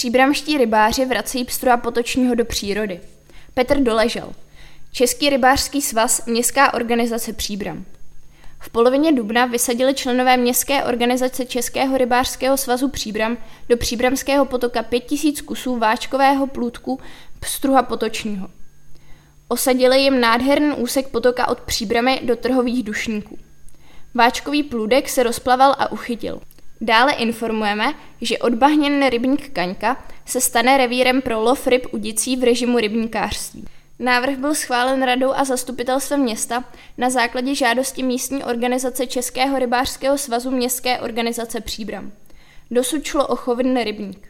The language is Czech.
Příbramští rybáři vracejí pstruha potočního do přírody. Petr Doležel. Český rybářský svaz, městská organizace Příbram. V polovině dubna vysadili členové městské organizace Českého rybářského svazu Příbram do Příbramského potoka 5000 kusů váčkového plůdku pstruha potočního. Osadili jim nádherný úsek potoka od Příbramy do trhových dušníků. Váčkový plůdek se rozplaval a uchytil. Dále informujeme, že odbahněný rybník Kaňka se stane revírem pro lov ryb u dicí v režimu rybníkářství. Návrh byl schválen radou a zastupitelstvem města na základě žádosti místní organizace Českého rybářského svazu městské organizace Příbram. Dosud šlo o chovný rybník.